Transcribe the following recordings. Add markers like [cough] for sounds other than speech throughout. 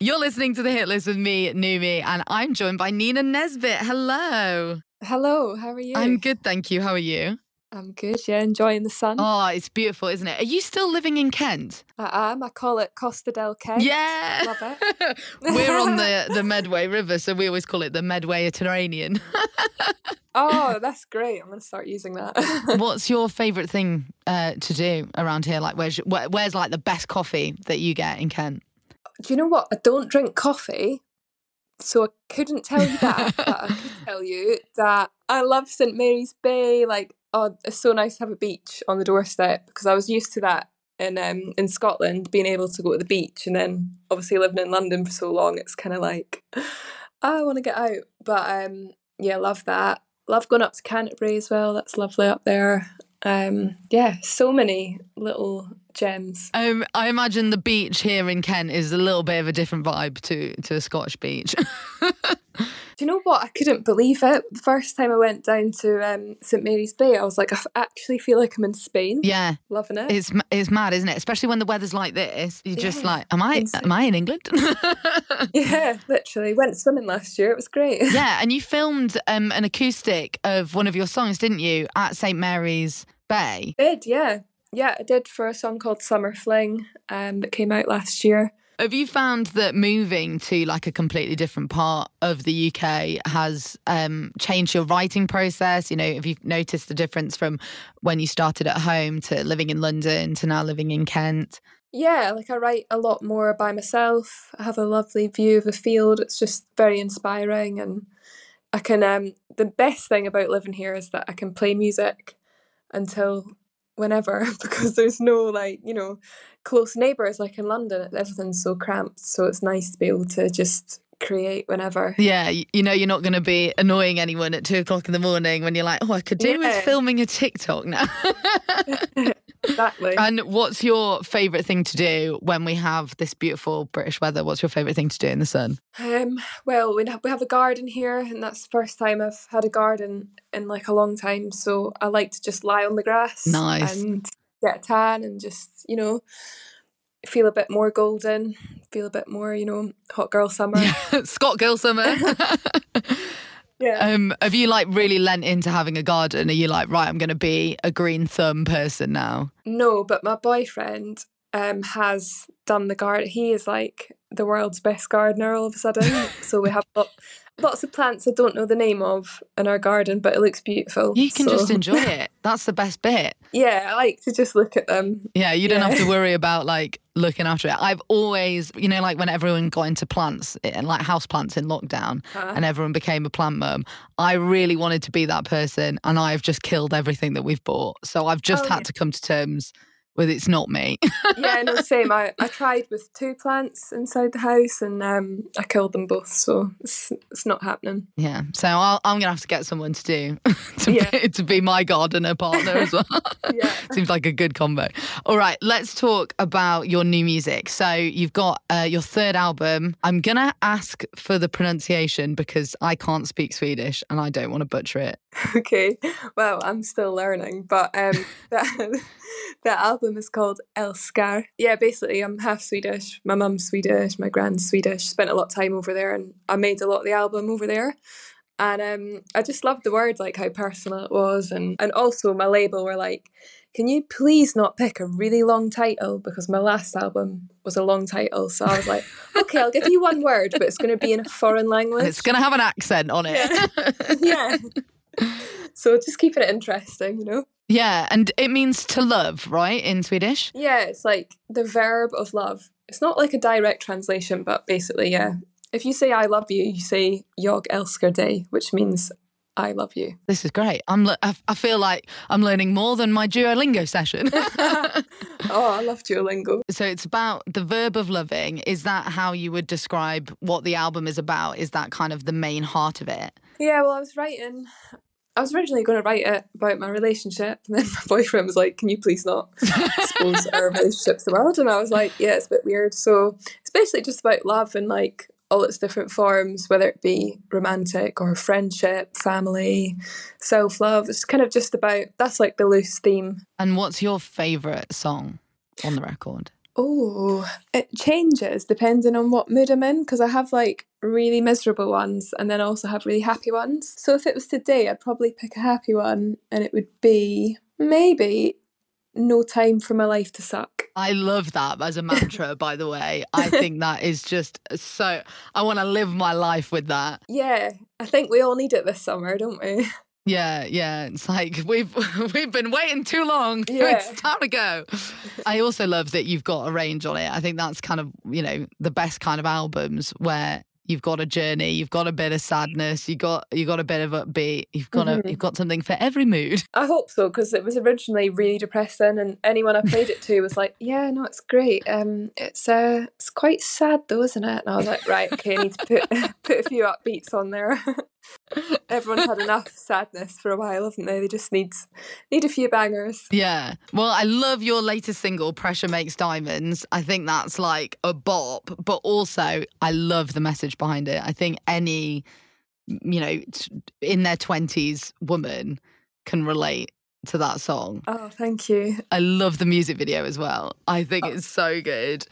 You're listening to the hit list with me, Numi, and I'm joined by Nina Nesbitt. Hello. Hello, how are you? I'm good, thank you. How are you? I'm good, yeah, enjoying the sun. Oh, it's beautiful, isn't it? Are you still living in Kent? I am. I call it Costa del Kent. Yeah. Love it. [laughs] We're on the, the Medway River, so we always call it the Mediterranean. [laughs] oh, that's great. I'm going to start using that. [laughs] What's your favourite thing uh, to do around here? Like, where's, where's like the best coffee that you get in Kent? Do you know what? I don't drink coffee, so I couldn't tell you that, but I could [laughs] tell you that I love St Mary's Bay. Like, oh, it's so nice to have a beach on the doorstep because I was used to that in um in Scotland, being able to go to the beach, and then obviously living in London for so long, it's kind of like [sighs] I want to get out. But um, yeah, love that. Love going up to Canterbury as well. That's lovely up there. Um, yeah, so many little gems. Um, I imagine the beach here in Kent is a little bit of a different vibe to to a Scottish beach. [laughs] Do you know what? I couldn't believe it. The first time I went down to um, St Mary's Bay, I was like, I actually feel like I'm in Spain. yeah, Loving it. it's it's mad, isn't it? Especially when the weather's like this. You're just like, am I insane. am I in England? [laughs] yeah, literally. Went swimming last year. It was great. [laughs] yeah, and you filmed um, an acoustic of one of your songs, didn't you, at St Mary's Bay? did, yeah. Yeah, I did for a song called Summer Fling um, that came out last year. Have you found that moving to like a completely different part of the UK has um, changed your writing process? You know, have you noticed the difference from when you started at home to living in London to now living in Kent? Yeah, like I write a lot more by myself. I have a lovely view of the field. It's just very inspiring and I can um the best thing about living here is that I can play music until whenever [laughs] because there's no like, you know, close neighbours like in London. Everything's so cramped. So it's nice to be able to just create whenever. Yeah, you know, you're not going to be annoying anyone at two o'clock in the morning when you're like, oh, I could do with Yeah. filming a TikTok now. [laughs] [laughs] Exactly. and what's your favourite thing to do when we have this beautiful British weather? What's your favourite thing to do in the sun? Um, well, we have, we have a garden here, and that's the first time I've had a garden in like a long time. So I like to just lie on the grass, Nice. and get a tan, and just you know feel a bit more golden, feel a bit more you know hot girl summer. [laughs] Scott Girl Summer. [laughs] [laughs] Yeah. um, have you like really lent into having a garden? Are you like, right, I'm going to be a green thumb person now? No, but my boyfriend um has done the garden. He is like the world's best gardener all of a sudden. [laughs] so we have lots of plants I don't know the name of in our garden, but it looks beautiful. You can just enjoy [laughs] it. That's the best bit. Yeah, I like to just look at them. Yeah, you don't Yeah. have to worry about like looking after it. I've always, you know, like when everyone got into plants and like house plants in lockdown Huh? and everyone became a plant mum, I really wanted to be that person and I've just killed everything that we've bought. So I've just Oh, had yeah. to come to terms with it's not me. [laughs] yeah, no, same. I, I tried with two plants inside the house and um, I killed them both, so it's, it's not happening. yeah. So I'll, I'm going to have to get someone to do, [laughs] to, Yeah. be, to be my gardener partner as well. [laughs] Yeah. Seems like a good combo. All right, let's talk about your new music. So you've got uh, your third album. I'm gonna ask for the pronunciation because I can't speak Swedish and I don't want to butcher it. [laughs] Okay. Well, I'm still learning, but um, [laughs] that, that [laughs] album is called Älskar. Yeah, basically, I'm half Swedish. My mum's Swedish, my grand's Swedish. Spent a lot of time over there, and I made a lot of the album over there. And um, I just loved the word, like how personal it was, and and also my label were like, "Can you please not pick a really long title?" Because my last album was a long title, so I was like, "Okay, I'll give you one word, but it's going to be in a foreign language." And it's gonna have an accent on it. yeah. So just keeping it interesting, you know? yeah, and it means to love, right, in Swedish? Yeah, it's like the verb of love. It's not like a direct translation, but basically, yeah. If you say I love you, you say jag älskar dig, which means I love you. This is great. I'm. le- I I feel like I'm learning more than my Duolingo session. [laughs] [laughs] oh, I love Duolingo. so it's about the verb of loving. Is that how you would describe what the album is about? Is that kind of the main heart of it? Yeah, well, I was writing. I was originally going to write it about my relationship, and then [laughs] my boyfriend was like, "Can you please not expose our [laughs] relationship to the world?" And I was like, "Yeah, it's a bit weird." So it's basically just about love and like all its different forms, whether it be romantic or friendship, family, self love. It's kind of just about that's like the loose theme. And what's your favourite song on the record? Oh, it changes depending on what mood I'm in because I have like really miserable ones and then I also have really happy ones. So if it was today, I'd probably pick a happy one and it would be maybe no time for my life to suck. I love that as a [laughs] mantra, by the way. I think that is just so, I want to live my life with that. Yeah, I think we all need it this summer, don't we? [laughs] Yeah, yeah. It's like [laughs] we've [laughs] we've been waiting too long. [laughs] Yeah. It's time to go. I also love that you've got a range on it. I think that's kind of, you know, the best kind of albums where you've got a journey, you've got a bit of sadness, you got you got a bit of upbeat, you've got mm-hmm. a you've got something for every mood. I hope so because it was originally really depressing, and anyone I played it to was like, "Yeah, no, it's great. Um, it's uh, it's quite sad though, isn't it?" And I was like, "Right, okay, I need to put put a few upbeats on there." [laughs] Everyone's had enough [laughs] sadness for a while, haven't they? They just need need a few bangers. Yeah. Well, I love your latest single, Pressure Makes Diamonds. I think that's like a bop, but also I love the message behind it. I think any, you know, in their 20s woman can relate to that song. Oh, thank you. I love the music video as well. I think oh. it's so good.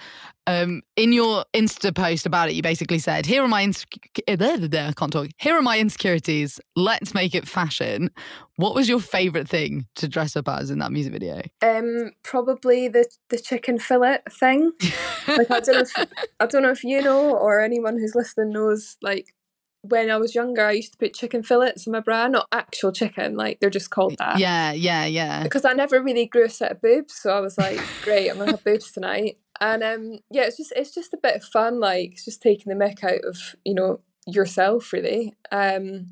Um, in your Insta post about it, you basically said, "Here are my ins- [laughs] I can't talk. Here are my insecurities. Let's make it fashion." What was your favorite thing to dress up as in that music video? Um, probably the the chicken fillet thing. [laughs] like I don't know, if, I don't know if you know or anyone who's listening knows. Like when I was younger, I used to put chicken fillets in my bra, not actual chicken, like they're just called that. Yeah, yeah, yeah. Because I never really grew a set of boobs, so I was like, [laughs] great, I'm gonna have boobs tonight. And um, yeah, it's just it's just a bit of fun, like it's just taking the mick out of you know yourself, really. Um,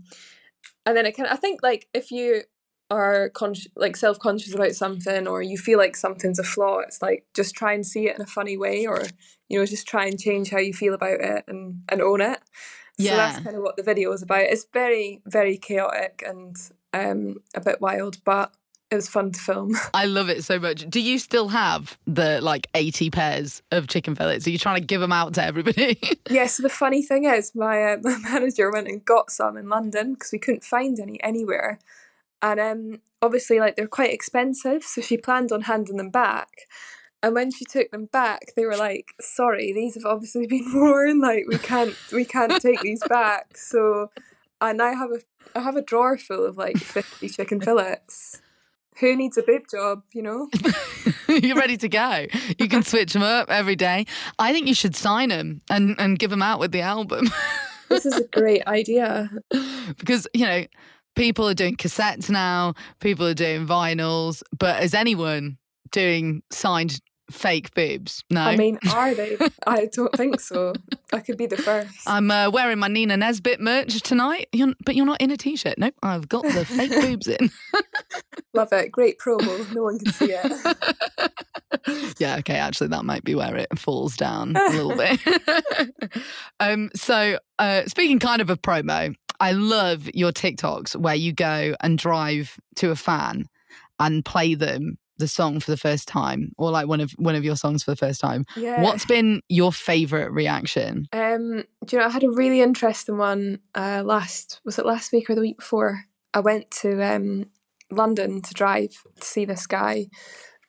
and then it can, I think, like if you are conscious, like self conscious about something, or you feel like something's a flaw, it's like just try and see it in a funny way, or you know, just try and change how you feel about it and and own it. Yeah. So that's kind of what the video is about. It's very, very chaotic and um, a bit wild, but it was fun to film. [laughs] I love it so much. Do you still have the like 80 pairs of chicken fillets? Are you trying to give them out to everybody? [laughs] yes. Yeah, so the funny thing is, my, uh, [laughs] my manager went and got some in London because we couldn't find any anywhere. And um, obviously, like they're quite expensive, so she planned on handing them back. And when she took them back, they were like, "Sorry, these have obviously been worn. Like we can't, we can't take these back." So, and I have a, I have a drawer full of like fifty chicken fillets. Who needs a boob job? You know, [laughs] you're ready to go. You can switch them up every day. I think you should sign them and and give them out with the album. [laughs] this is a great idea because you know people are doing cassettes now. People are doing vinyls, but is anyone doing signed fake boobs. No. I mean, [laughs] are they? I don't think so. I could be the first. I'm uh, wearing my Nina Nesbitt merch tonight, you're, but you're not in a t shirt. Nope, I've got the fake boobs in. [laughs] Love it. Great promo. No one can see it. [laughs] yeah, okay, actually, that might be where it falls down a little bit. um, so, uh, speaking kind of of promo, I love your TikToks where you go and drive to a fan and play them the song for the first time or like one of one of your songs for the first time yeah. what's been your favorite reaction? Um do you know i had a really interesting one uh last was it last week or the week before? I went to um london to drive to see this guy.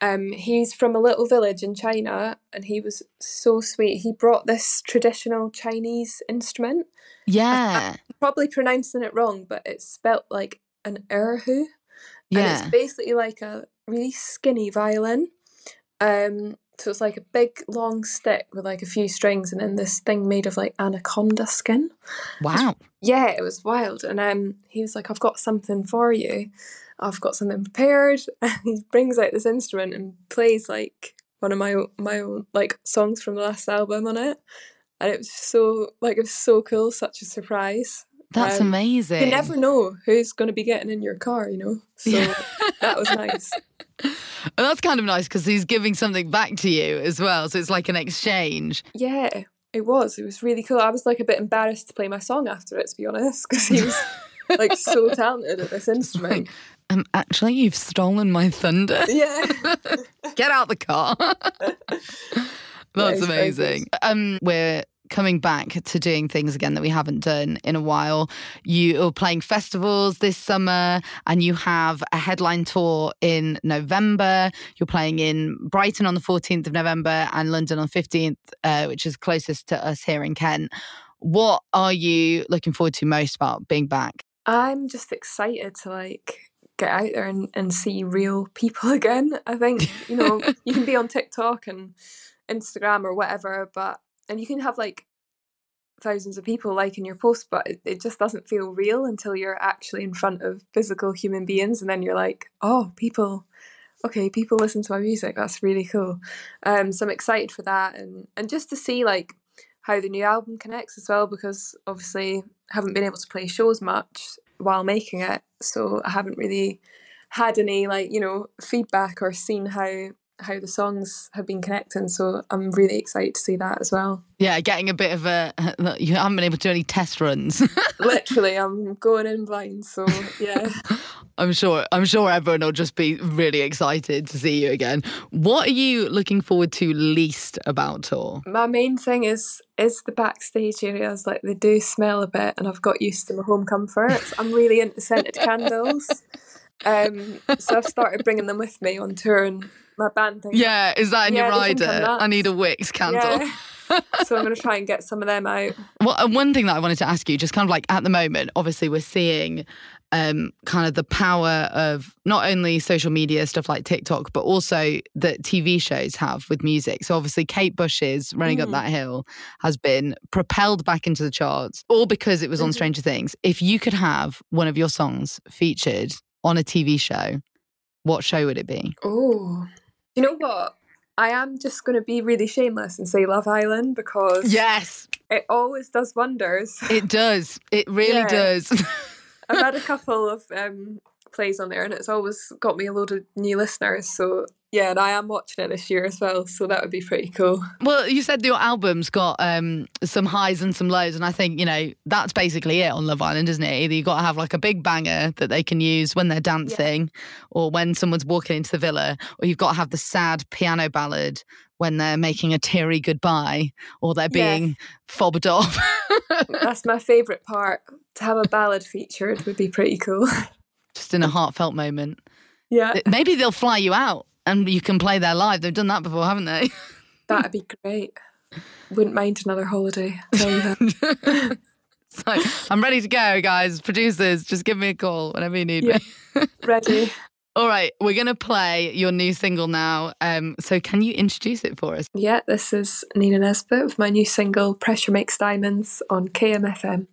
Um he's from a little village in china and he was so sweet. He brought this traditional chinese instrument. Yeah. I, probably pronouncing it wrong but it's spelt like an erhu. Yeah. and it's basically like a really skinny violin. Um, so it's like a big long stick with like a few strings and then this thing made of like anaconda skin. Wow. Yeah, it was wild. And um he was like, I've got something for you. I've got something prepared. And [laughs] he brings out this instrument and plays like one of my my own like songs from the last album on it. And it was so like it was so cool, such a surprise. That's um, amazing. You never know who's going to be getting in your car, you know? [laughs] So yeah. that was nice. And that's kind of nice because he's giving something back to you as well. So it's like an exchange. Yeah, it was. It was really cool. I was like a bit embarrassed to play my song after it, to be honest, because he was like so [laughs] talented at this instrument. um, actually, you've stolen my thunder. [laughs] Yeah. Get out the car. That's amazing. Um, we're coming back to doing things again that we haven't done in a while. You are playing festivals this summer and you have a headline tour in November. You're playing in Brighton on the 14th of November and London on 15th, uh, which is closest to us here in Kent. What are you looking forward to most about being back? I'm just excited to like get out there and, and see real people [laughs] again. I think, you know, you can be on TikTok and Instagram or whatever, but and you can have like thousands of people liking your post, but it, it just doesn't feel real until you're actually in front of physical human beings, and then you're like, oh, people, okay, people listen to my music. That's really cool. Um, so I'm excited for that, and and just to see like how the new album connects as well, because obviously I haven't been able to play shows much while making it, so I haven't really had any like you know feedback or seen how how the songs have been connecting. So I'm really excited to see that as well. Yeah, getting a bit of a. [laughs] You haven't been able to do any test runs. [laughs] Literally, I'm going in blind. So yeah. [laughs] I'm sure. I'm sure everyone will just be really excited to see you again. What are you looking forward to least about tour? My main thing is is the backstage areas. Like they do smell a bit, and I've got used to my home comforts. I'm really into scented candles. Um, so I've started bringing them with me on tour, and my band thinks, Yeah, is that in Yeah, your they think I'm rider? I need a Wix candle. Yeah. [laughs] so I'm going to try and get some of them out. Well, and one thing that I wanted to ask you, just kind of like at the moment, obviously we're seeing um, kind of the power of not only social media stuff like TikTok, but also that TV shows have with music. So obviously, Kate Bush's "Running Up Mm. That Hill" has been propelled back into the charts, all because it was on Mhm. Stranger Things. If you could have one of your songs featured on a TV show, what show would it be? Oh, you know what? I am just going to be really shameless and say Love Island because Yes, it always does wonders. it does. It really Yeah. does. [laughs] I've had a couple of um, plays on there, and it's always got me a load of new listeners. So yeah, and I am watching it this year as well. So that would be pretty cool. Well, you said your album's got um, some highs and some lows, and I think you know that's basically it on Love Island, isn't it? Either you've got to have like a big banger that they can use when they're dancing, or when someone's walking into the villa, or you've got to have the sad piano ballad when they're making a teary goodbye, or they're Yeah. being fobbed off. [laughs] That's my favourite part. To have a ballad featured would be pretty cool. [laughs] Just in a heartfelt moment. yeah, Maybe they'll fly you out and you can play there live. They've done that before, haven't they? [laughs] that'd be great. Wouldn't mind another holiday. I'll tell you that. [laughs] so I'm ready to go, guys. Producers, just give me a call whenever you need Yeah. me. [laughs] Ready. All right, we're going to play your new single now. Um, so, can you introduce it for us? Yeah, this is Nina Nesbitt with my new single Pressure Makes Diamonds on KMFM.